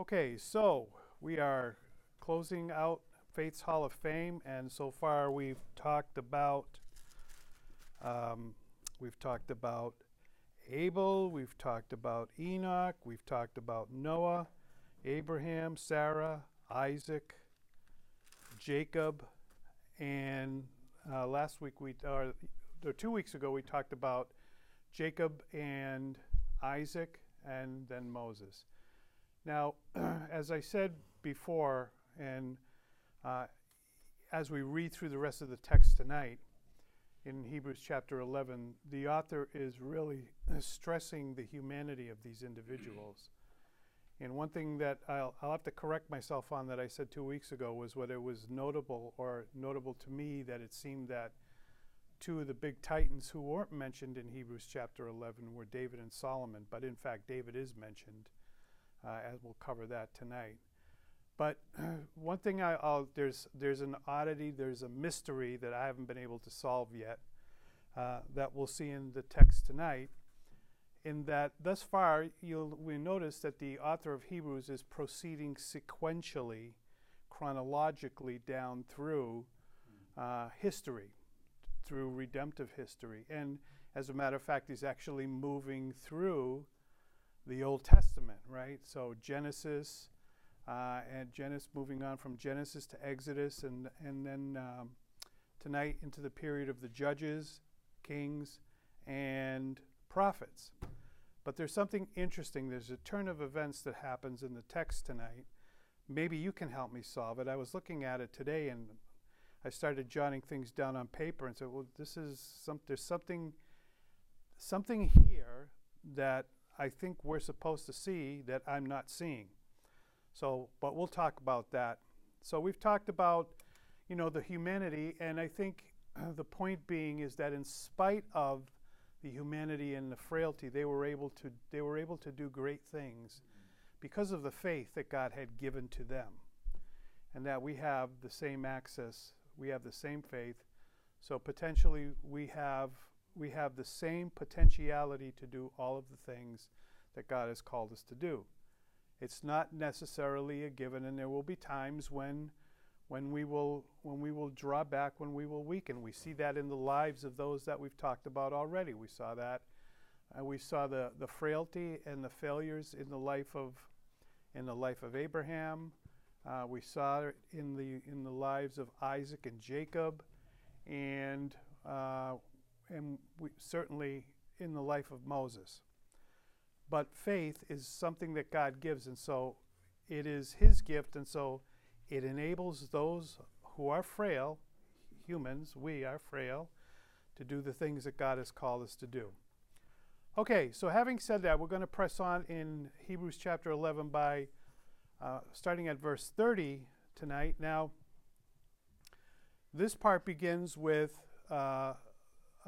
Okay, so we are closing out Faith's Hall of Fame, and so far we've talked about um, we've talked about Abel, we've talked about Enoch, we've talked about Noah, Abraham, Sarah, Isaac, Jacob, and uh, last week we or, or two weeks ago we talked about Jacob and Isaac, and then Moses. Now, as I said before, and uh, as we read through the rest of the text tonight, in Hebrews chapter 11, the author is really stressing the humanity of these individuals. And one thing that I'll, I'll, have to correct myself on that I said two weeks ago was whether it was notable or notable to me that it seemed that two of the big titans who weren't mentioned in Hebrews chapter 11 were David and Solomon, but in fact, David is mentioned, as we'll cover that tonight. But uh, one thing I, will there's there's an oddity, there's a mystery that I haven't been able to solve yet uh, that we'll see in the text tonight. In that, thus far, you'll we notice that the author of Hebrews is proceeding sequentially, chronologically down through uh, history through redemptive history. And as a matter of fact, he's actually moving through the Old Testament, right? So Genesis, uh, and Genesis, moving on from Genesis to Exodus, and, and then um, tonight into the period of the judges, kings, and prophets. But there's something interesting. There's a turn of events that happens in the text tonight. Maybe you can help me solve it. I was looking at it today and I started jotting things down on paper and said, well, this is some, there's something, something here that I think we're supposed to see that I'm not seeing. So, but we'll talk about that. So we've talked about, you know, the humanity, and I think the point being is that in spite of the humanity and the frailty, they were able to they were able to do great things because of the faith that God had given to them, and that we have the same access we have the same faith. So potentially we have we have the same potentiality to do all of the things that God has called us to do. It's not necessarily a given and there will be times when when we will when we will draw back when we will weaken. We see that in the lives of those that we've talked about already. We saw that uh, we saw the, the frailty and the failures in the life of in the life of Abraham. Uh, we saw it in the in the lives of Isaac and Jacob, and uh, and we, certainly in the life of Moses. But faith is something that God gives, and so it is His gift, and so it enables those who are frail, humans, we are frail, to do the things that God has called us to do. Okay, so having said that, we're going to press on in Hebrews chapter 11 by uh, starting at verse 30 tonight. Now, this part begins with uh,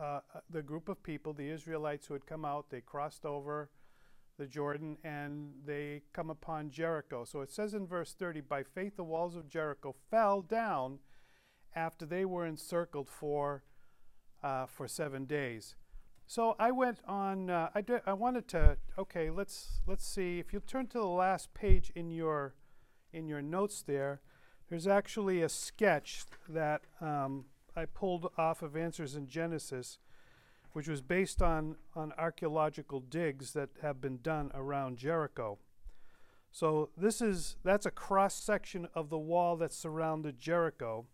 uh, the group of people, the Israelites who had come out. They crossed over the Jordan and they come upon Jericho. So it says in verse 30 By faith, the walls of Jericho fell down after they were encircled for, uh, for seven days. So I went on. Uh, I did. I wanted to. Okay, let's let's see. If you turn to the last page in your in your notes there, there's actually a sketch that um, I pulled off of Answers in Genesis, which was based on on archaeological digs that have been done around Jericho. So this is that's a cross section of the wall that surrounded Jericho.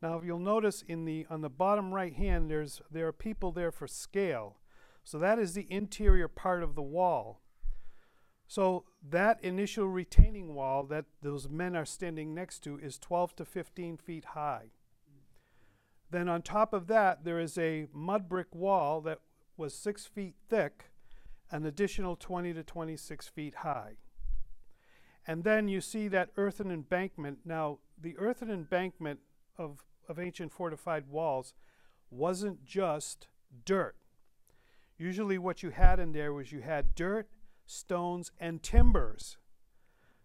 Now, if you'll notice in the on the bottom right hand, there's there are people there for scale. So that is the interior part of the wall. So that initial retaining wall that those men are standing next to is 12 to 15 feet high. Then on top of that, there is a mud brick wall that was six feet thick, an additional 20 to 26 feet high. And then you see that earthen embankment. Now, the earthen embankment of of ancient fortified walls wasn't just dirt. Usually, what you had in there was you had dirt, stones, and timbers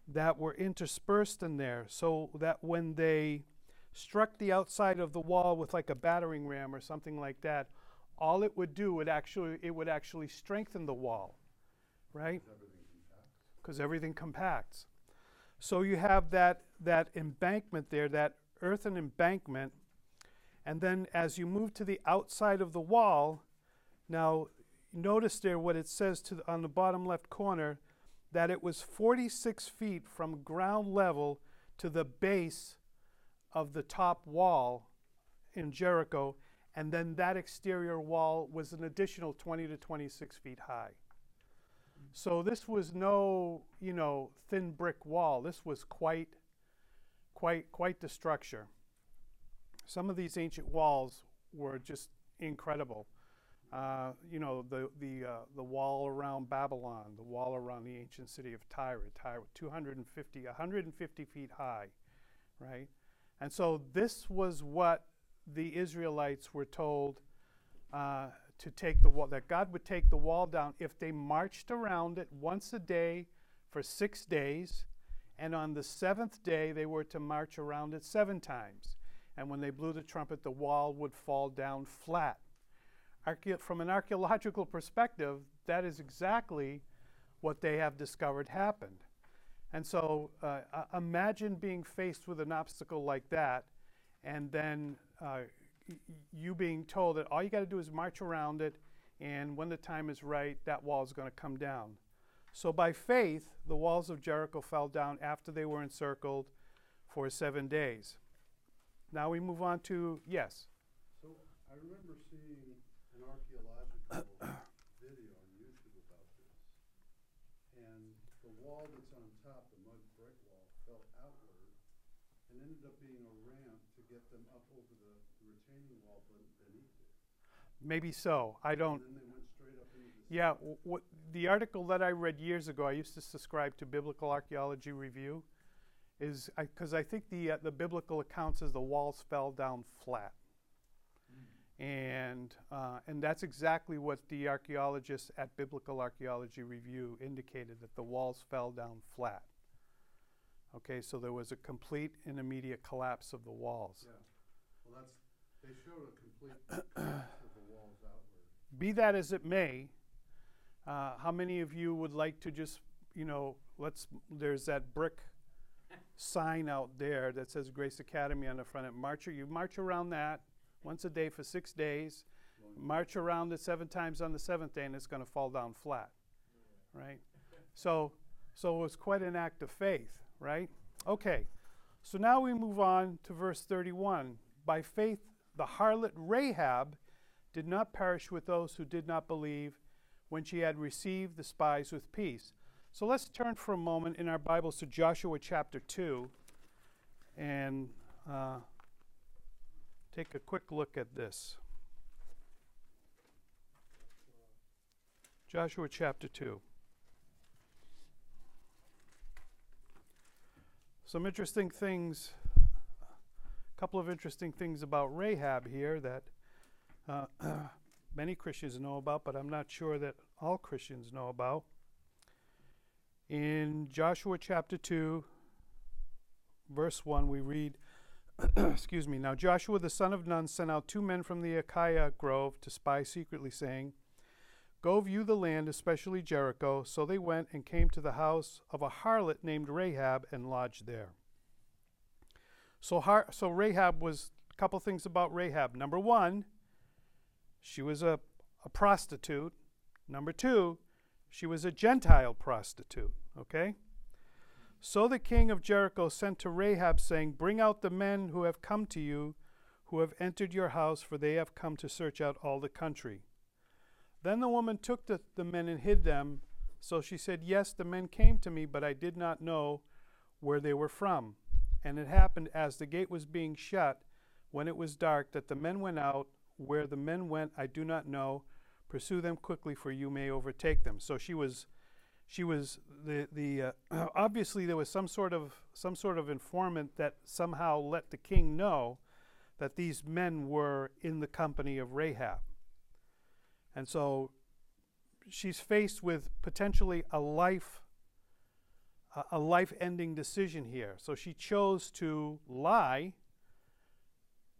that were interspersed in there so that when they struck the outside of the wall with like a battering ram or something like that, all it would do would actually it would actually strengthen the wall, right? Because everything compacts. So you have that, that embankment there, that earthen embankment. And then as you move to the outside of the wall, now notice there what it says to the, on the bottom left corner that it was 46 feet from ground level to the base of the top wall in Jericho, and then that exterior wall was an additional 20 to 26 feet high. So this was no, you know, thin brick wall. This was quite, quite, quite the structure. Some of these ancient walls were just incredible. Uh, you know, the, the, uh, the wall around Babylon, the wall around the ancient city of Tyre, Tyre 250, 150 feet high, right? And so this was what the Israelites were told uh, to take the wall, that God would take the wall down if they marched around it once a day for six days. And on the seventh day, they were to march around it seven times. And when they blew the trumpet, the wall would fall down flat Archae- from an archaeological perspective, that is exactly what they have discovered happened. And so uh, imagine being faced with an obstacle like that, and then uh, you being told that all you got to do is march around it, and when the time is right, that wall is going to come down. So by faith, the walls of Jericho fell down after they were encircled for seven days. Now we move on to, yes. So I remember seeing an archaeological video on YouTube about this. And the wall that's on top, the mud brick wall, fell outward and ended up being a ramp to get them up over the the retaining wall ben- beneath it. Maybe so. I don't. And then they went straight up into the. Yeah, what, the article that I read years ago, I used to subscribe to Biblical Archaeology Review, is because I, think the uh, the biblical accounts is the walls fell down flat, and uh, and that's exactly what the archaeologists at Biblical Archaeology Review indicated that the walls fell down flat. Okay, so there was a complete and immediate collapse of the walls. Yeah, well, that's, they showed a complete collapse of the walls outward. Be that as it may, uh, how many of you would like to just, you know, let's, there's that brick sign out there that says Grace Academy on the front. Of it march, you march around that once a day for six days, march around it seven times on the seventh day, and it's going to fall down flat, right? So, so it was quite an act of faith, right? Okay, so now we move on to verse 31. By faith, the harlot Rahab did not perish with those who did not believe when she had received the spies with peace. So let's turn for a moment in our Bibles to Joshua chapter 2 and uh, take a quick look at this. Joshua chapter 2. Some interesting things, a couple of interesting things about Rahab here that uh, many Christians know about, but I'm not sure that all Christians know about. In Joshua chapter 2, verse 1, we read, excuse me, now Joshua the son of Nun sent out two men from the Acacia grove to spy secretly, saying, Go view the land, especially Jericho. So they went and came to the house of a harlot named Rahab and lodged there. So, Har- so Rahab was a couple things about Rahab. Number one, she was a, a prostitute. Number two, she was a Gentile prostitute. Okay? So the king of Jericho sent to Rahab, saying, Bring out the men who have come to you, who have entered your house, for they have come to search out all the country. Then the woman took the, the men and hid them. So she said, Yes, the men came to me, but I did not know where they were from. And it happened as the gate was being shut, when it was dark, that the men went out. Where the men went, I do not know. Pursue them quickly, for you may overtake them. So she was, she was the the. Uh, obviously, there was some sort of some sort of informant that somehow let the king know that these men were in the company of Rahab. And so she's faced with potentially a life a, a life-ending decision here. So she chose to lie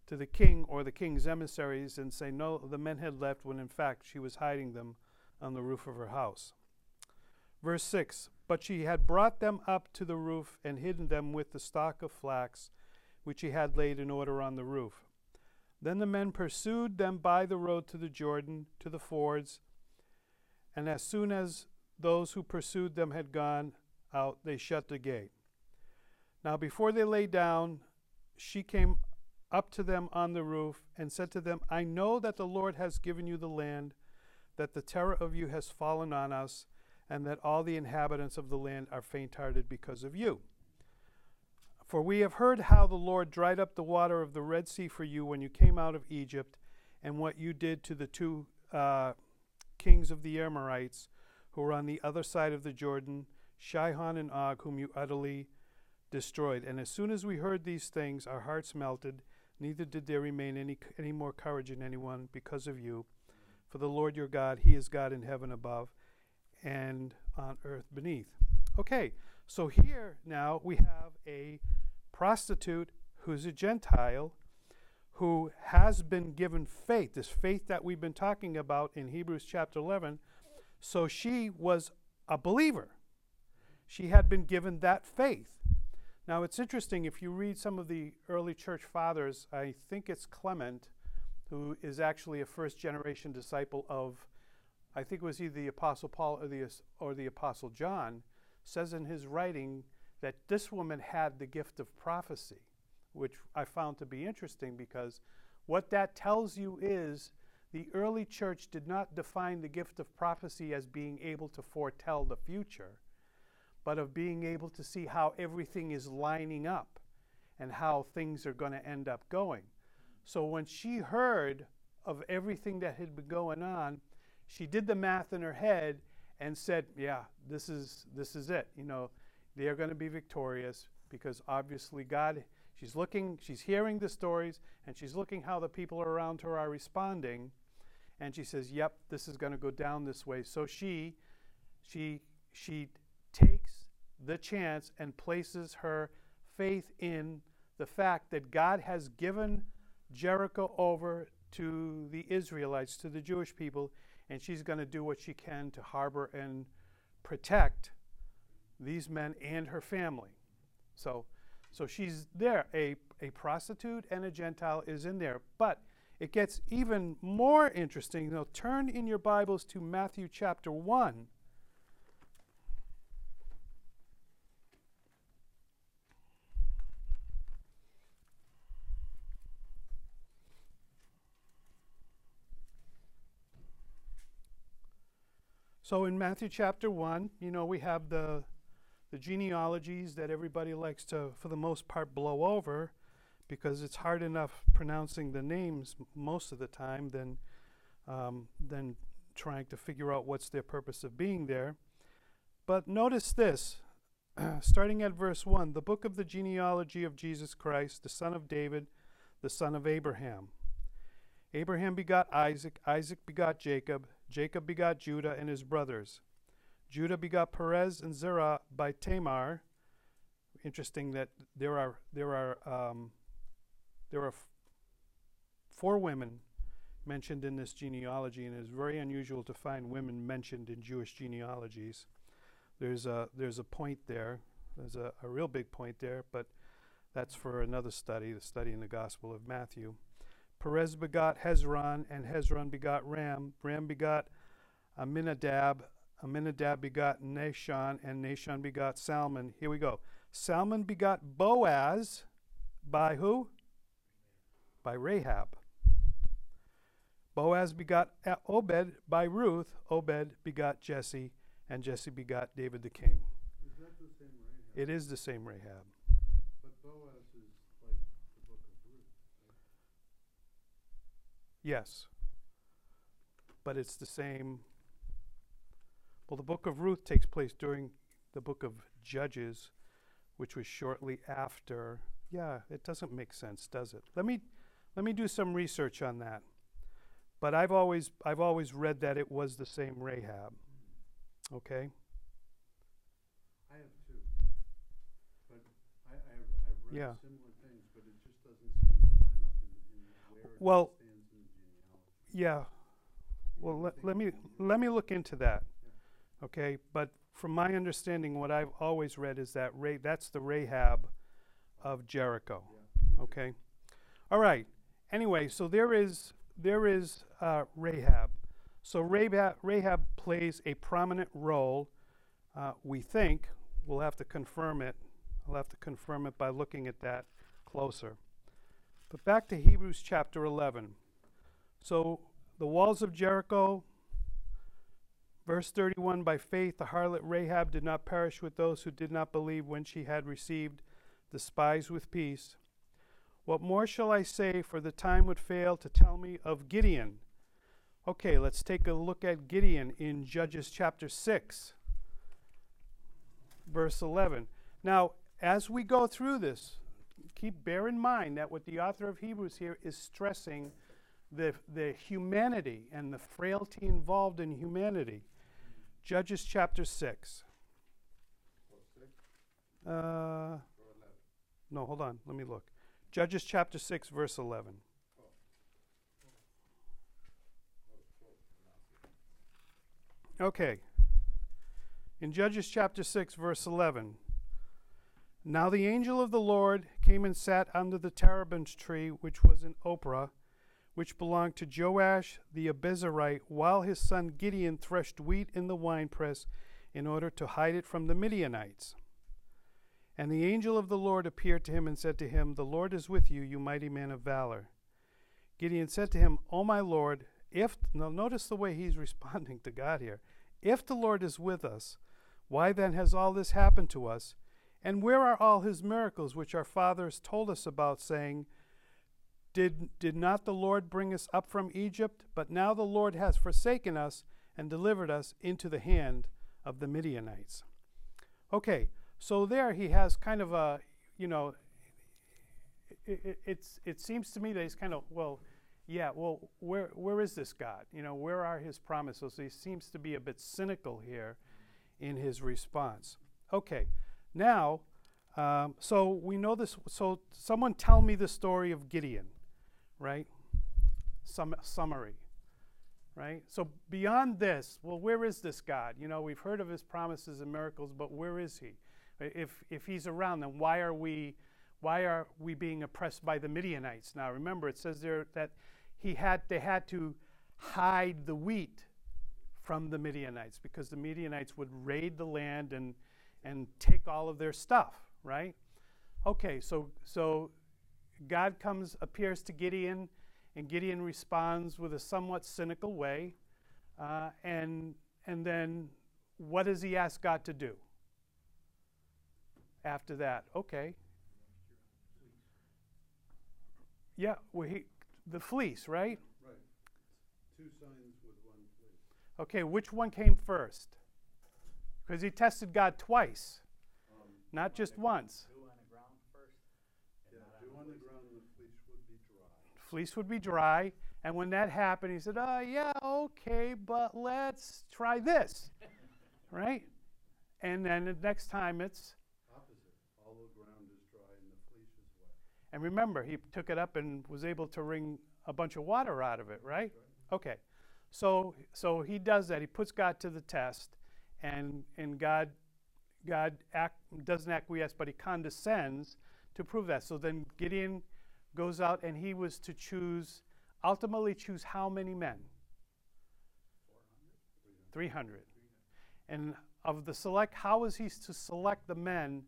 to the king or the king's emissaries and say no the men had left when in fact she was hiding them on the roof of her house. Verse 6 but she had brought them up to the roof and hidden them with the stock of flax, which she had laid in order on the roof. Then the men pursued them by the road to the Jordan, to the fords, and as soon as those who pursued them had gone out, they shut the gate. Now, before they lay down, she came up to them on the roof and said to them, I know that the Lord has given you the land, that the terror of you has fallen on us, and that all the inhabitants of the land are faint hearted because of you. For we have heard how the Lord dried up the water of the Red Sea for you when you came out of Egypt, and what you did to the two uh, kings of the Amorites who were on the other side of the Jordan, Sihon and Og, whom you utterly destroyed. And as soon as we heard these things, our hearts melted, neither did there remain any, any more courage in anyone because of you. For the Lord your God, He is God in heaven above and on earth beneath. Okay, so here now we have a prostitute who's a Gentile who has been given faith, this faith that we've been talking about in Hebrews chapter 11. So she was a believer. She had been given that faith. Now it's interesting if you read some of the early church fathers, I think it's Clement, who is actually a first generation disciple of, I think it was either the Apostle Paul or the, or the Apostle John, says in his writing that this woman had the gift of prophecy, which I found to be interesting because what that tells you is the early church did not define the gift of prophecy as being able to foretell the future, but of being able to see how everything is lining up and how things are going to end up going. So when she heard of everything that had been going on, she did the math in her head and said, "Yeah, this is this is it. You know, they are going to be victorious because obviously God she's looking she's hearing the stories and she's looking how the people around her are responding and she says yep this is going to go down this way so she she she takes the chance and places her faith in the fact that God has given Jericho over to the Israelites to the Jewish people and she's going to do what she can to harbor and protect these men and her family. So, so she's there. A, a prostitute and a Gentile is in there. But it gets even more interesting. Now, turn in your Bibles to Matthew chapter 1. So in Matthew chapter 1, you know, we have the the genealogies that everybody likes to, for the most part, blow over because it's hard enough pronouncing the names most of the time than, um, than trying to figure out what's their purpose of being there. But notice this, starting at verse 1 the book of the genealogy of Jesus Christ, the son of David, the son of Abraham. Abraham begot Isaac, Isaac begot Jacob, Jacob begot Judah and his brothers. Judah begot Perez and Zerah by Tamar. Interesting that there are there are um, there are f- four women mentioned in this genealogy, and it's very unusual to find women mentioned in Jewish genealogies. There's a there's a point there. There's a, a real big point there, but that's for another study, the study in the Gospel of Matthew. Perez begot Hezron, and Hezron begot Ram. Ram begot Amminadab, Amminadab begot Nahshon, and Nahshon begot Salmon. Here we go. Salmon begot Boaz by who? By Rahab. Boaz begot Obed by Ruth. Obed begot Jesse, and Jesse begot David the king. Is that the same Rahab? It is the same Rahab. But Boaz is like the book of Ruth. right? Yes. But it's the same. Well, the book of Ruth takes place during the book of Judges, which was shortly after. Yeah, it doesn't make sense, does it? Let me let me do some research on that. But I've always I've always read that it was the same Rahab. Okay? I have two. But I, I've, I've read Yeah. similar things, but it just doesn't seem to line up in, in where Well, stands in the genealogy. Yeah. Well, let, let me let me look into that. Okay, but from my understanding, what I've always read is that Ra- that's the Rahab of Jericho. Okay. All right. Anyway, so there is there is uh, Rahab. So Rahab, Rahab plays a prominent role. Uh, we think we'll have to confirm it. I'll have to confirm it by looking at that closer. But back to Hebrews chapter 11. So the walls of Jericho. Verse 31 By faith, the harlot Rahab did not perish with those who did not believe when she had received the spies with peace. What more shall I say, for the time would fail to tell me of Gideon? Okay, let's take a look at Gideon in Judges chapter 6, verse 11. Now, as we go through this, keep bear in mind that what the author of Hebrews here is stressing the, the humanity and the frailty involved in humanity. Judges chapter 6. Uh, no, hold on. Let me look. Judges chapter 6, verse 11. Okay. In Judges chapter 6, verse 11. Now the angel of the Lord came and sat under the terebinth tree, which was in Ophrah, which belonged to Joash the Abiezrite, while his son Gideon threshed wheat in the winepress in order to hide it from the Midianites. And the angel of the Lord appeared to him and said to him, The Lord is with you, you mighty man of valor. Gideon said to him, O my Lord, if, now notice the way he's responding to God here. If the Lord is with us, why then has all this happened to us? And where are all his miracles which our fathers told us about, saying, did, did not the Lord bring us up from Egypt? But now the Lord has forsaken us and delivered us into the hand of the Midianites. Okay, so there he has kind of a, you know, it, it, it's, it seems to me that he's kind of, well, yeah, well, where, where is this God? You know, where are his promises? He seems to be a bit cynical here in his response. Okay, now, um, so we know this. So someone tell me the story of Gideon, right? Some summary, right? So beyond this, well, where is this God? You know, we've heard of his promises and miracles, but where is he? If if he's around, then why are we why are we being oppressed by the Midianites? Now, remember, it says there that he had they had to hide the wheat from the Midianites because the Midianites would raid the land and and take all of their stuff, right? Okay, so so God comes appears to Gideon, and Gideon responds with a somewhat cynical way, uh, and and then what does he ask God to do? After that, okay. Yeah, well, he, the fleece, right? Right. Two signs with one fleece. Okay, which one came first? Because he tested God twice, Um, not just once on the ground first? and yeah, not on dew the on the fleece? ground and the fleece would be dry. Fleece would be dry, and when that happened, he said, "Oh yeah, okay, but let's try this," right? And then the next time it's, Opposite. All the ground is dry and the fleece is wet. and remember, he took it up and was able to wring a bunch of water out of it, right? Okay, so so he does that. He puts God to the test, and and God God act, doesn't acquiesce, but he condescends to prove that. So then Gideon goes out, and he was to choose, ultimately choose how many men? Three hundred. And of the select, how was he to select the men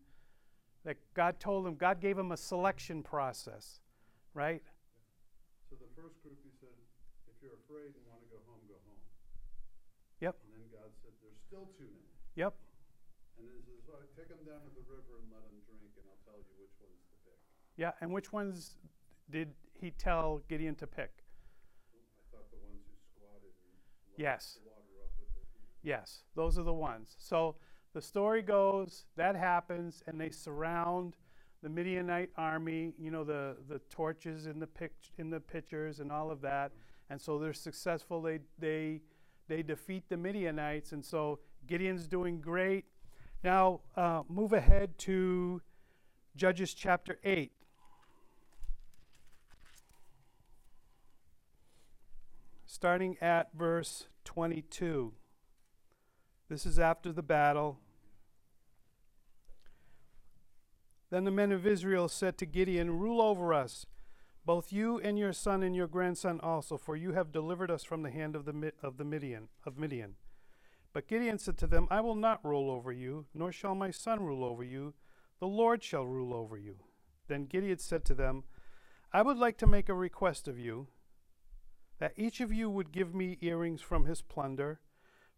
that God told him? God gave him a selection process, right? So the first group, he said, if you're afraid and want to go home, go home. Yep. And then God said, there's still too many. Yep. And then he says, all right, take them down to the river and let them drink, and I'll tell you which ones to pick. Yeah, and which ones did he tell Gideon to pick? I thought the ones who squatted and Yes. the water up with their. Yes, those are the ones. So the story goes that happens, and they surround the Midianite army. You know the the torches in the pic, in the pictures and all of that, and so they're successful. They they they defeat the Midianites, and so Gideon's doing great. Now uh, move ahead to Judges chapter eight. Starting at verse 22. This is after the battle. Then the men of Israel said to Gideon, Rule over us, both you and your son and your grandson also, for you have delivered us from the hand of the of the Midian of Midian. But Gideon said to them, I will not rule over you, nor shall my son rule over you. The Lord shall rule over you. Then Gideon said to them, I would like to make a request of you, that each of you would give me earrings from his plunder,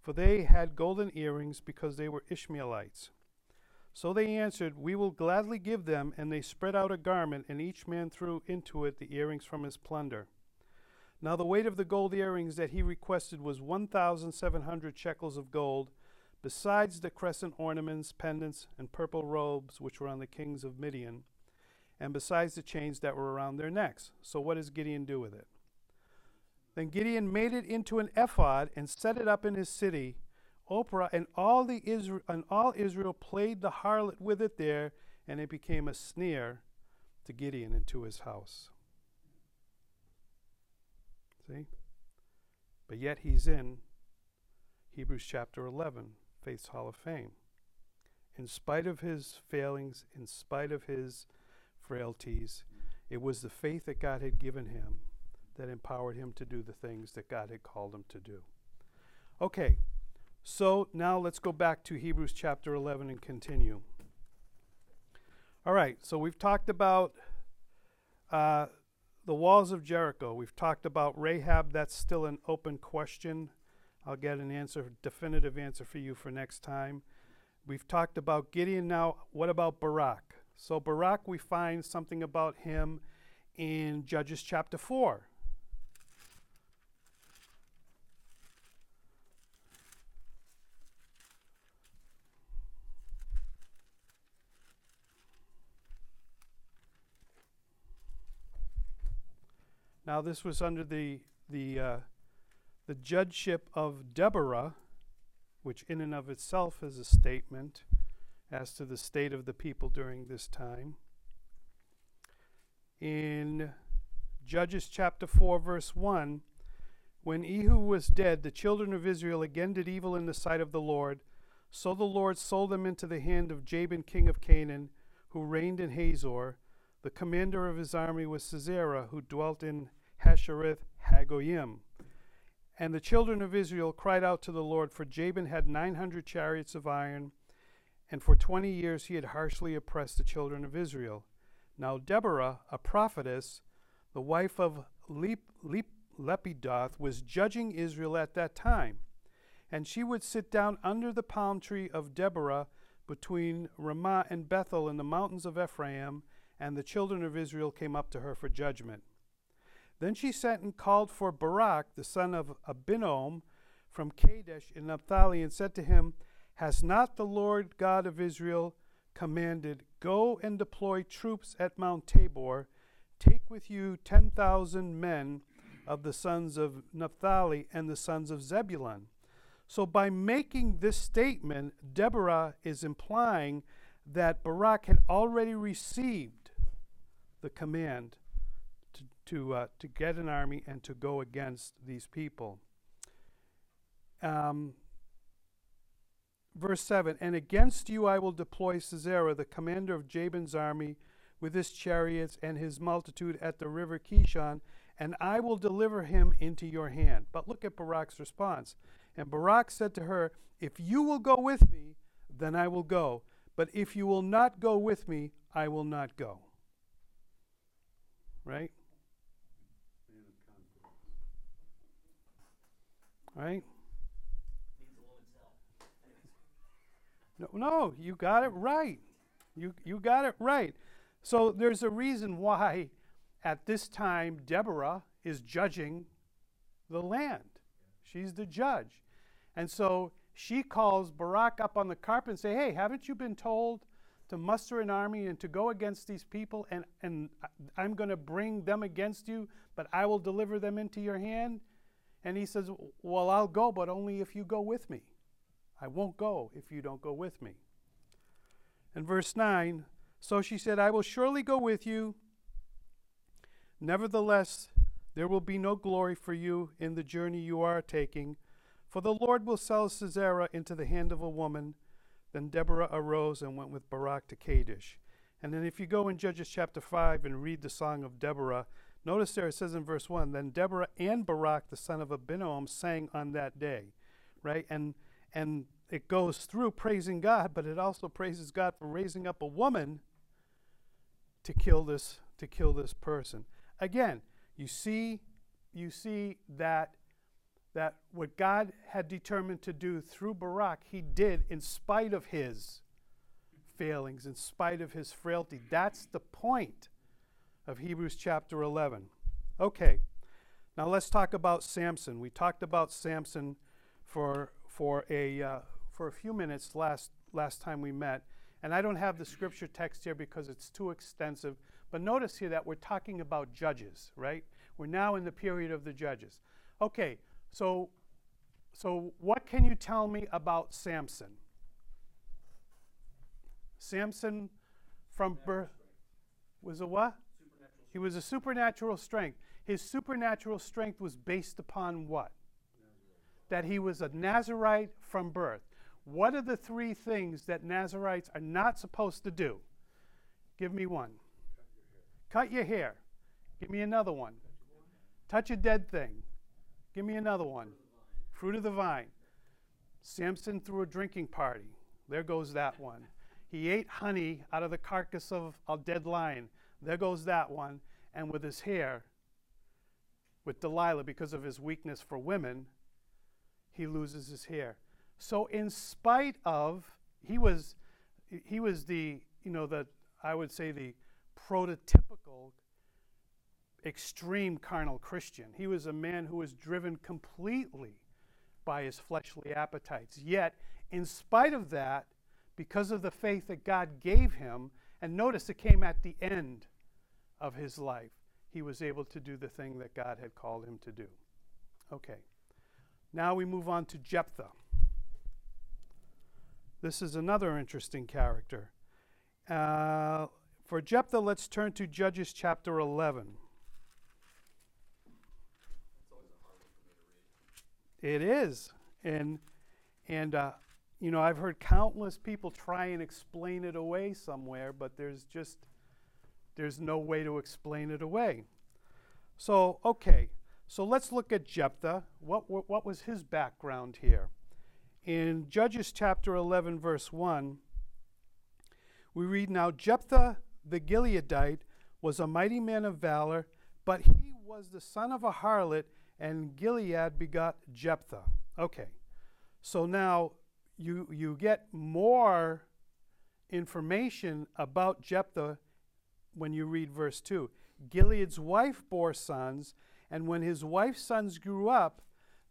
for they had golden earrings because they were Ishmaelites. So they answered, We will gladly give them. And they spread out a garment, and each man threw into it the earrings from his plunder. Now the weight of the gold earrings that he requested was 1,700 shekels of gold, besides the crescent ornaments, pendants, and purple robes which were on the kings of Midian, and besides the chains that were around their necks. So what does Gideon do with it? Then Gideon made it into an ephod and set it up in his city Ophrah and all the Israel and all Israel played the harlot with it there, and it became a snare to Gideon and to his house. See? But yet he's in Hebrews chapter 11, Faith's Hall of Fame. In spite of his failings, in spite of his frailties, it was the faith that God had given him that empowered him to do the things that God had called him to do. Okay, so now let's go back to Hebrews chapter 11 and continue. All right, so we've talked about uh, the walls of Jericho. We've talked about Rahab. That's still an open question. I'll get an answer, definitive answer for you for next time. We've talked about Gideon now. What about Barak? So, Barak, we find something about him in Judges chapter 4. Now, this was under the, the, uh, the judgeship of Deborah, which in and of itself is a statement as to the state of the people during this time. In Judges chapter 4, verse 1, when Ehud was dead, the children of Israel again did evil in the sight of the Lord. So the Lord sold them into the hand of Jabin, king of Canaan, who reigned in Hazor, the commander of his army was Sisera, who dwelt in Harosheth Hagoyim. And the children of Israel cried out to the Lord, for Jabin had 900 chariots of iron, and for 20 years he had harshly oppressed the children of Israel. Now Deborah, a prophetess, the wife of Lep- Lep- Lepidoth, was judging Israel at that time. And she would sit down under the palm tree of Deborah between Ramah and Bethel in the mountains of Ephraim, and the children of Israel came up to her for judgment. Then she sent and called for Barak, the son of Abinoam, from Kadesh in Naphtali, and said to him, Has not the Lord God of Israel commanded, Go and deploy troops at Mount Tabor, take with you ten thousand men of the sons of Naphtali and the sons of Zebulun? So, by making this statement, Deborah is implying that Barak had already received the command to, uh, to get an army and to go against these people. Um, verse 7 And against you I will deploy Sisera, the commander of Jabin's army, with his chariots and his multitude at the river Kishon, and I will deliver him into your hand. But look at Barak's response. And Barak said to her, If you will go with me, then I will go. But if you will not go with me, I will not go right? Right? No, no, you got it right. You, you got it right. So there's a reason why at this time Deborah is judging the land. She's the judge. And so she calls Barak up on the carpet and say, "Hey, haven't you been told to muster an army and to go against these people, and, and I'm going to bring them against you, but I will deliver them into your hand. And he says, Well, I'll go, but only if you go with me. I won't go if you don't go with me. And verse 9 So she said, I will surely go with you. Nevertheless, there will be no glory for you in the journey you are taking, For the Lord will sell Sisera into the hand of a woman. Then Deborah arose and went with Barak to Kadesh. And then if you go in Judges chapter 5 and read the song of Deborah, notice there it says in verse 1 Then Deborah and Barak, the son of Abinoam, sang on that day. Right? And, and it goes through praising God, but it also praises God for raising up a woman to kill this to kill this person. Again, you see you see that that what God had determined to do through Barak, he did in spite of his failings, in spite of his frailty. That's the point of Hebrews chapter 11. Okay, now let's talk about Samson. We talked about Samson for, for, a, uh, for a few minutes last, last time we met. And I don't have the scripture text here because it's too extensive. But notice here that we're talking about judges, right? We're now in the period of the judges. Okay, so, so what can you tell me about Samson? Samson from birth was a what? He was a supernatural strength. His supernatural strength was based upon what? That he was a Nazarite from birth. What are the three things that Nazarites are not supposed to do? Give me one. Cut your hair. Give me another one. Touch a dead thing. Give me another one. Fruit of the vine. Samson threw a drinking party. There goes that one. He ate honey out of the carcass of a dead lion. There goes that one. And with his hair, with Delilah, because of his weakness for women, he loses his hair. So, in spite of, he was, he was the, you know, the, I would say the prototypical extreme carnal Christian. He was a man who was driven completely by his fleshly appetites. Yet, in spite of that, because of the faith that God gave him, and notice it came at the end of his life, he was able to do the thing that God had called him to do. Okay. Now we move on to Jephthah. This is another interesting character. Uh, for Jephthah, let's turn to Judges chapter 11. It is, and and uh, you know I've heard countless people try and explain it away somewhere, but there's just there's no way to explain it away. So okay, so let's look at Jephthah. What what, what was his background here? In Judges chapter 11, verse 1, we read now Jephthah the Gileadite was a mighty man of valor, but he was the son of a harlot and Gilead begot Jephthah. Okay, so now you, you get more information about Jephthah when you read verse 2. Gilead's wife bore sons, and when his wife's sons grew up,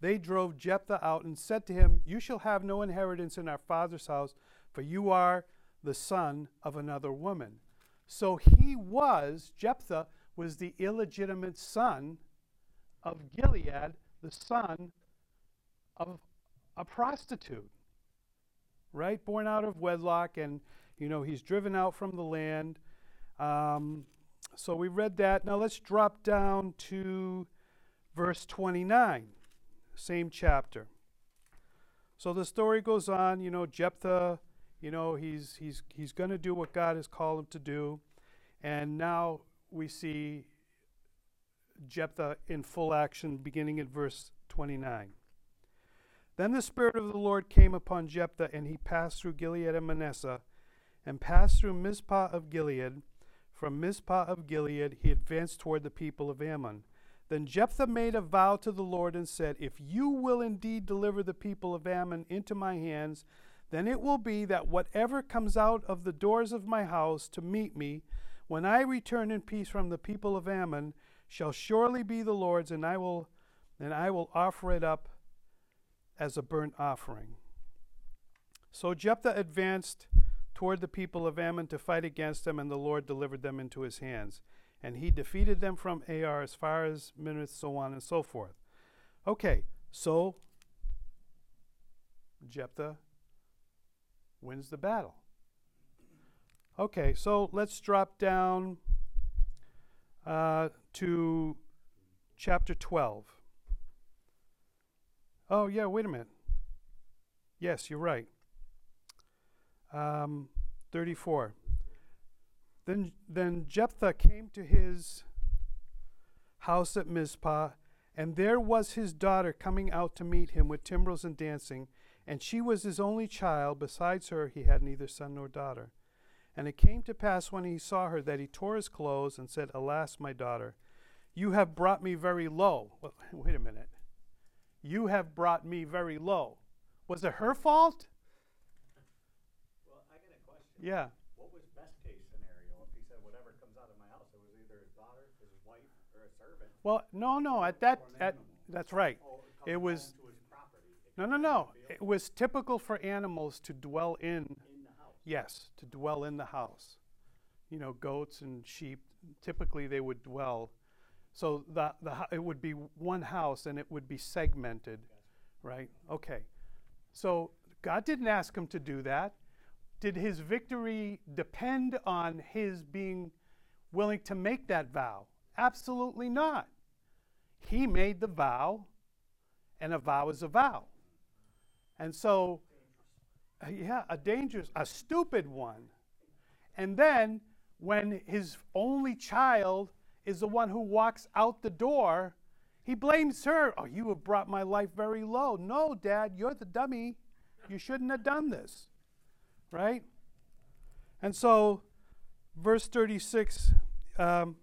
they drove Jephthah out and said to him, You shall have no inheritance in our father's house, for you are the son of another woman. So he was, Jephthah was the illegitimate son of Gilead, the son of a prostitute, right? Born out of wedlock, and you know he's driven out from the land. Um, so we read that. Now let's drop down to verse 29, same chapter. So the story goes on. You know, Jephthah. You know, he's he's he's going to do what God has called him to do, and now we see Jephthah in full action, beginning at verse 29. Then the Spirit of the Lord came upon Jephthah, and he passed through Gilead and Manasseh, and passed through Mizpah of Gilead. From Mizpah of Gilead he advanced toward the people of Ammon. Then Jephthah made a vow to the Lord and said, If you will indeed deliver the people of Ammon into my hands, then it will be that whatever comes out of the doors of my house to meet me, when I return in peace from the people of Ammon, shall surely be the Lord's, and I will and I will offer it up as a burnt offering. So Jephthah advanced toward the people of Ammon to fight against them, and the Lord delivered them into his hands. And he defeated them from Ar as far as Minnith, so on and so forth. Okay, so Jephthah wins the battle. Okay, so let's drop down uh, to chapter 12. Oh, yeah, wait a minute. Yes, you're right. Um, 34. Then, then Jephthah came to his house at Mizpah, and there was his daughter coming out to meet him with timbrels and dancing, and she was his only child. Besides her, he had neither son nor daughter. And it came to pass when he saw her that he tore his clothes and said, Alas, my daughter, you have brought me very low. Wait a minute. You have brought me very low. Was it her fault? Well, I got a question. Yeah. What was best case scenario if he said whatever comes out of my house, it was either his daughter, his wife, or a servant? Well, no, no. At that, at, that's right. Oh, It was- home to his property. It No, no, no. It was typical for animals to dwell in. In the house. Yes, to dwell in the house. You know, goats and sheep. Typically, they would dwell. So the the it would be one house, and it would be segmented, right? Okay. So God didn't ask him to do that. Did his victory depend on his being willing to make that vow? Absolutely not. He made the vow, and a vow is a vow. And so, uh, yeah, a dangerous, a stupid one. And then, when his only child is the one who walks out the door, he blames her. Oh, you have brought my life very low. No, Dad, you're the dummy. You shouldn't have done this. Right? And so, verse 36 um,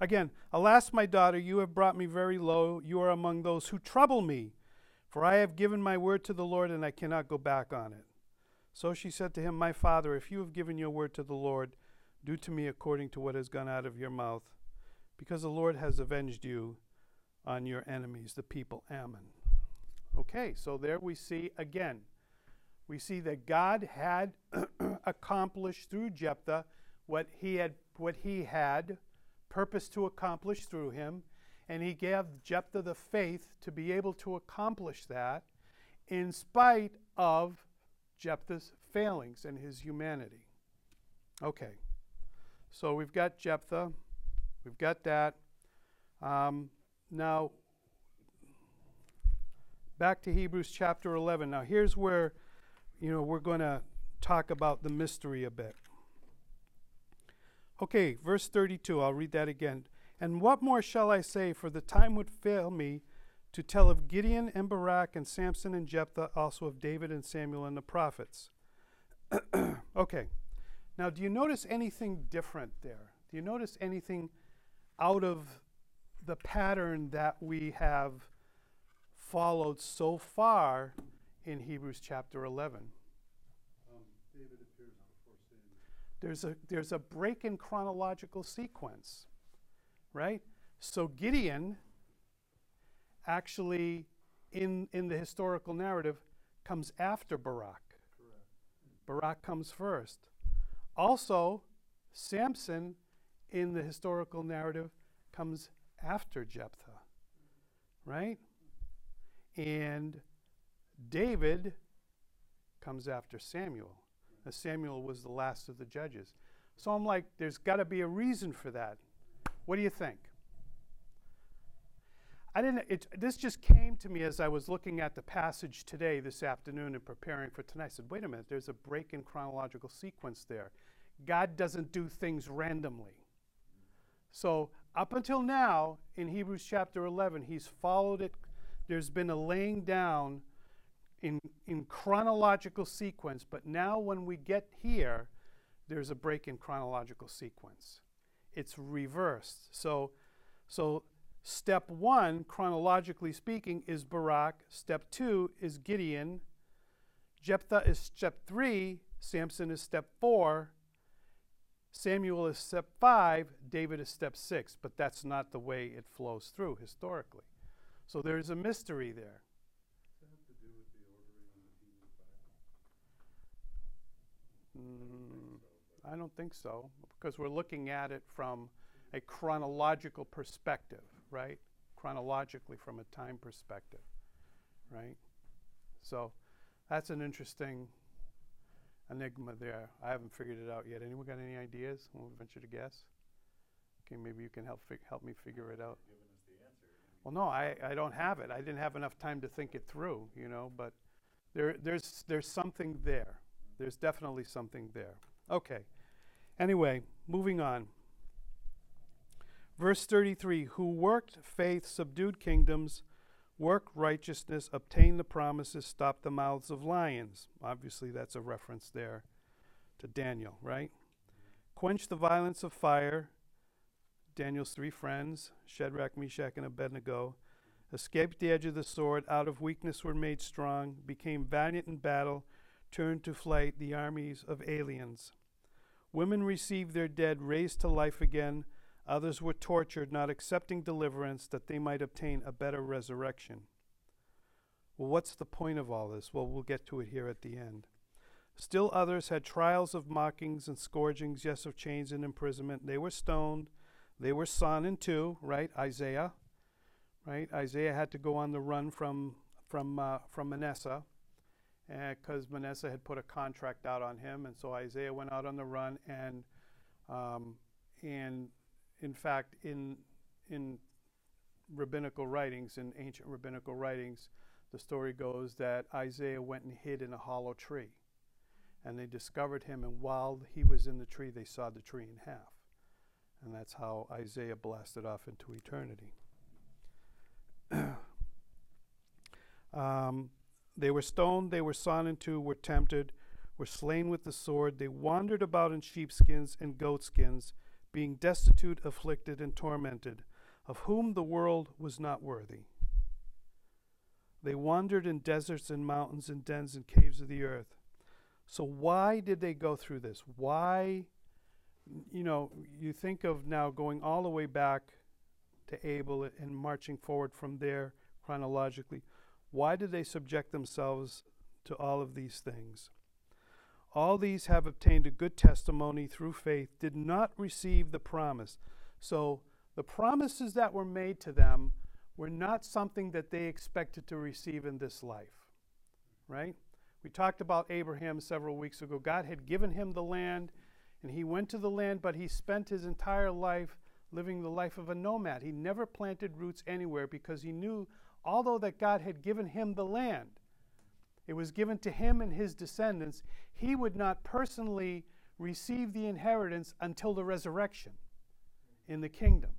again, Alas, my daughter, you have brought me very low. You are among those who trouble me. For I have given my word to the Lord, and I cannot go back on it. So she said to him, My father, if you have given your word to the Lord, do to me according to what has gone out of your mouth, because the Lord has avenged you on your enemies, the people Ammon. Okay, so there we see again, we see that God had accomplished through Jephthah what he had what he had purposed to accomplish through him, and he gave Jephthah the faith to be able to accomplish that in spite of Jephthah's failings and his humanity. Okay, so we've got Jephthah, we've got that. Um, now, back to Hebrews chapter 11. Now, here's where, you know, we're going to talk about the mystery a bit. Okay, verse 32, I'll read that again. And what more shall I say? For the time would fail me to tell of Gideon and Barak and Samson and Jephthah, also of David and Samuel and the prophets. okay, now do you notice anything different there? Do you notice anything out of the pattern that we have followed so far in Hebrews chapter 11? Um, David appears before Samuel. there's a there's a break in chronological sequence right so gideon actually in in the historical narrative comes after barak Correct. barak comes first also samson in the historical narrative comes after jephthah right and david comes after samuel and Samuel was the last of the judges. So I'm like, there's got to be a reason for that. What do you think? I didn't. It, this just came to me as I was looking at the passage today, this afternoon, and preparing for tonight. I said, wait a minute. There's a break in chronological sequence there. God doesn't do things randomly. So up until now, in Hebrews chapter 11, He's followed it. There's been a laying down in, in chronological sequence, but now when we get here, there's a break in chronological sequence. It's reversed. So, so step one, chronologically speaking, is Barak. Step two is Gideon. Jephthah is step three. Samson is step four. Samuel is step five. David is step six. But that's not the way it flows through historically. So there's a mystery there. Does that have to do with the ordering on the Hebrew Bible? Mm, I don't think so, because we're looking at it from a chronological perspective, right? Chronologically from a time perspective, right? So that's an interesting enigma there. I haven't figured it out yet. Anyone got any ideas? We'll venture to guess. Okay, maybe you can help fig- help me figure it out. Giving us the answer. Well, no, I, I don't have it. I didn't have enough time to think it through, you know, but there, there's, there's something there. There's definitely something there. Okay. Anyway, moving on. Verse 33 Who worked faith, subdued kingdoms, worked righteousness, obtained the promises, stopped the mouths of lions. Obviously, that's a reference there to Daniel, right? Quenched the violence of fire. Daniel's three friends, Shadrach, Meshach, and Abednego, escaped the edge of the sword, out of weakness were made strong, became valiant in battle, turned to flight the armies of aliens. Women received their dead raised to life again. Others were tortured, not accepting deliverance, that they might obtain a better resurrection. Well, what's the point of all this? Well, we'll get to it here at the end. Still others had trials of mockings and scourgings, yes, of chains and imprisonment. They were stoned. They were sawn in two, right? Isaiah, right? Isaiah had to go on the run from, from, uh, from Manasseh because uh, Manasseh had put a contract out on him. And so Isaiah went out on the run and, um, and in fact, in, in rabbinical writings, in ancient rabbinical writings, the story goes that Isaiah went and hid in a hollow tree. And they discovered him, and while he was in the tree, they saw the tree in half. And that's how Isaiah blasted off into eternity. um, they were stoned, they were sawn in two, were tempted, were slain with the sword. They wandered about in sheepskins and goatskins being destitute, afflicted, and tormented, of whom the world was not worthy. They wandered in deserts and mountains and dens and caves of the earth. So, why did they go through this? Why, you know, you think of now going all the way back to Abel and marching forward from there chronologically. Why did they subject themselves to all of these things? All these have obtained a good testimony through faith, did not receive the promise. So the promises that were made to them were not something that they expected to receive in this life. Right? We talked about Abraham several weeks ago. God had given him the land, and he went to the land, but he spent his entire life living the life of a nomad. He never planted roots anywhere because he knew, although that God had given him the land, it was given to him and his descendants, he would not personally receive the inheritance until the resurrection in the kingdom.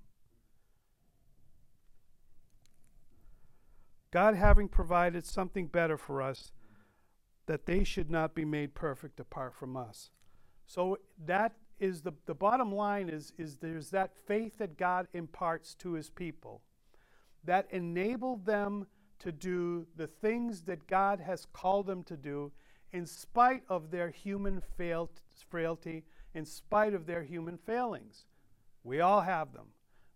God having provided something better for us, that they should not be made perfect apart from us. So that is the, the bottom line is, is there's that faith that God imparts to his people that enabled them to do the things that God has called them to do in spite of their human frailty, in spite of their human failings. We all have them.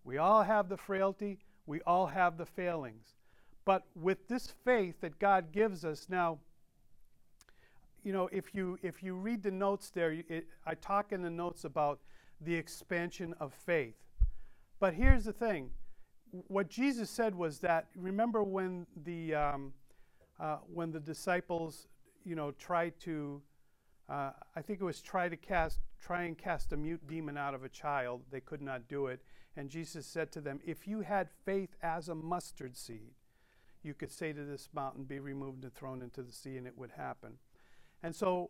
We all have the frailty. We all have the failings. But with this faith that God gives us now, you know, if you if you read the notes there, it, I talk in the notes about the expansion of faith. But here's the thing: what Jesus said was that remember when the um, uh, when the disciples you know tried to uh, I think it was try to cast try and cast a mute demon out of a child. They could not do it. And Jesus said to them if you had faith as a mustard seed you could say to this mountain be removed and thrown into the sea and it would happen. And so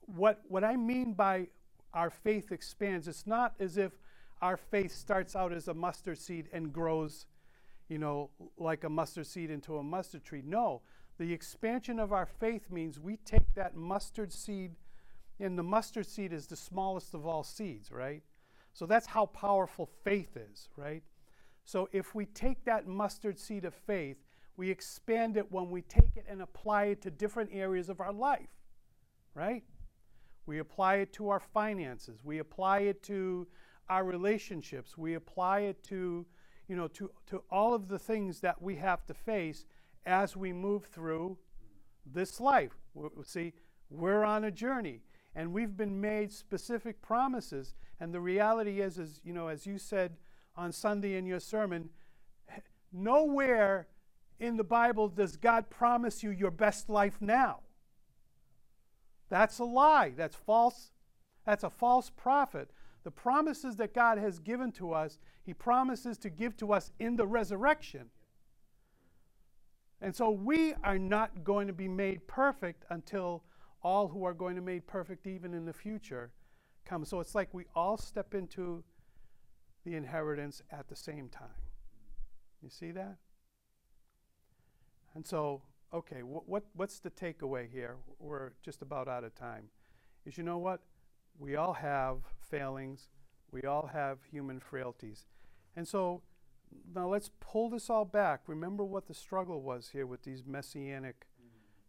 what what I mean by our faith expands it's not as if our faith starts out as a mustard seed and grows, you know, like a mustard seed into a mustard tree. No, the expansion of our faith means we take that mustard seed, and the mustard seed is the smallest of all seeds, right? So that's how powerful faith is, right? So if we take that mustard seed of faith, we expand it when we take it and apply it to different areas of our life, right? We apply it to our finances. We apply it to our relationships. We apply it to, you know, to, to all of the things that we have to face as we move through this life. See, we're on a journey and we've been made specific promises. And the reality is, is, you know, as you said on Sunday in your sermon, nowhere in the Bible does God promise you your best life now. That's a lie. That's false. That's a false prophet. The promises that God has given to us, He promises to give to us in the resurrection. And so we are not going to be made perfect until all who are going to be made perfect even in the future come. So it's like we all step into the inheritance at the same time. You see that? And so, okay, wh- what, what's the takeaway here? We're just about out of time. Is you know what? We all have failings, we all have human frailties. And so, now let's pull this all back. Remember what the struggle was here with these messianic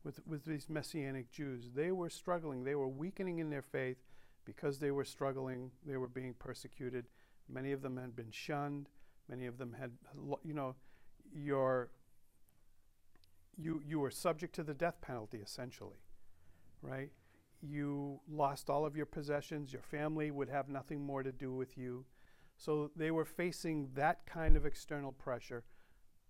with, with these messianic Jews. They were struggling, they were weakening in their faith because they were struggling, they were being persecuted. Many of them had been shunned, many of them had you know, your you you were subject to the death penalty essentially. Right? You lost all of your possessions, your family would have nothing more to do with you. So they were facing that kind of external pressure.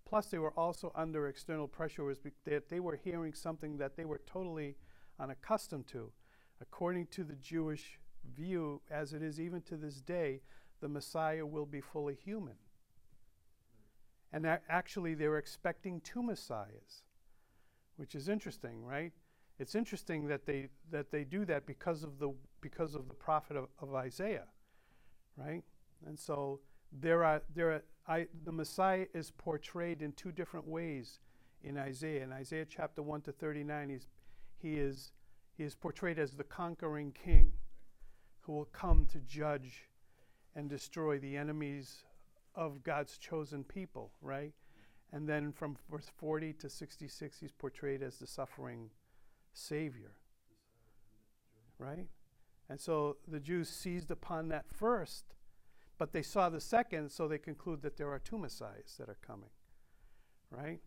Plus, they were also under external pressure was that they were hearing something that they were totally unaccustomed to. According to the Jewish view, as it is even to this day, the Messiah will be fully human. And actually, they were expecting two Messiahs, which is interesting, right? It's interesting that they that they do that because of the because of the prophet of, of Isaiah, right? And so there are there are, I, the Messiah is portrayed in two different ways in Isaiah. In Isaiah chapter one to thirty nine, he's he is he is portrayed as the conquering king, who will come to judge and destroy the enemies of God's chosen people, right? And then from verse 40 to 66, he's portrayed as the suffering Savior, right? And so the Jews seized upon that first, but they saw the second, so they conclude that there are two Messiahs that are coming, right?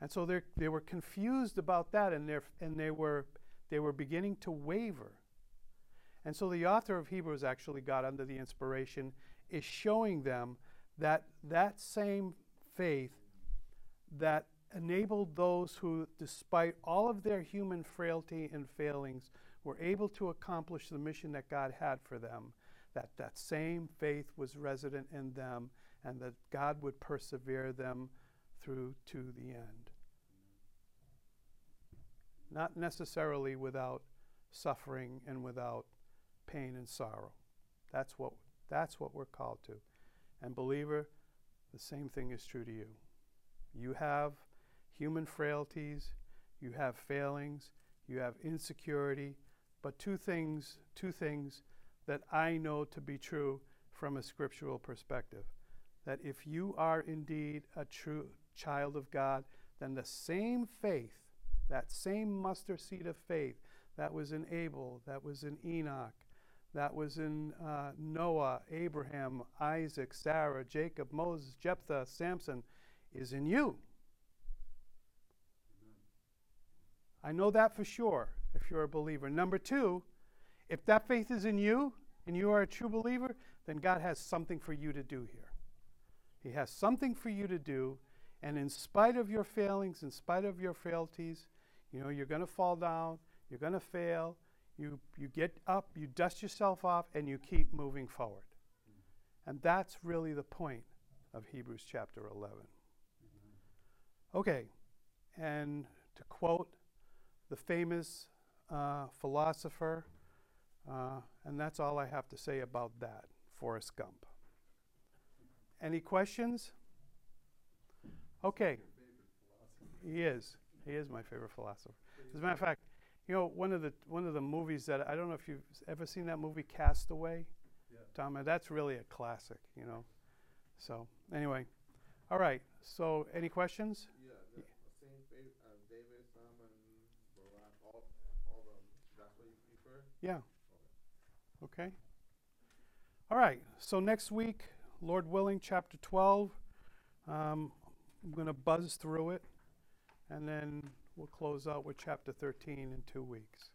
And so they were confused about that, and, and they, were, they were beginning to waver. And so the author of Hebrews actually got under the inspiration, is showing them that that same faith that enabled those who, despite all of their human frailty and failings, were able to accomplish the mission that God had for them, that that same faith was resident in them and that God would persevere them through to the end. Not necessarily without suffering and without pain and sorrow. That's what, that's what we're called to. And, believer, the same thing is true to you. You have human frailties, you have failings, you have insecurity, but two things, two things that I know to be true from a scriptural perspective. That if you are indeed a true child of God, then the same faith, that same mustard seed of faith that was in Abel, that was in Enoch, that was in uh, Noah, Abraham, Isaac, Sarah, Jacob, Moses, Jephthah, Samson, is in you. I know that for sure if you're a believer. Number two, if that faith is in you and you are a true believer, then God has something for you to do here. He has something for you to do, and in spite of your failings, in spite of your frailties, you know, you're going to fall down, you're going to fail, you, you get up, you dust yourself off, and you keep moving forward. And that's really the point of Hebrews chapter 11. Okay, and to quote the famous uh, philosopher, uh, and that's all I have to say about that, Forrest Gump. Any questions? Okay. He is. He is my favorite philosopher. As a matter of fact, you know, one of the one of the movies that I don't know if you've ever seen that movie Castaway. Yeah. Tom, uh, that's really a classic, you know. So anyway, all right. So any questions? Yeah, the same faith as David, Sam, and Barak, all, all them. That's what you prefer? Yeah. Okay. All right. So next week, Lord willing, chapter 12. Um, I'm going to buzz through it, and then we'll close out with chapter 13 in two weeks.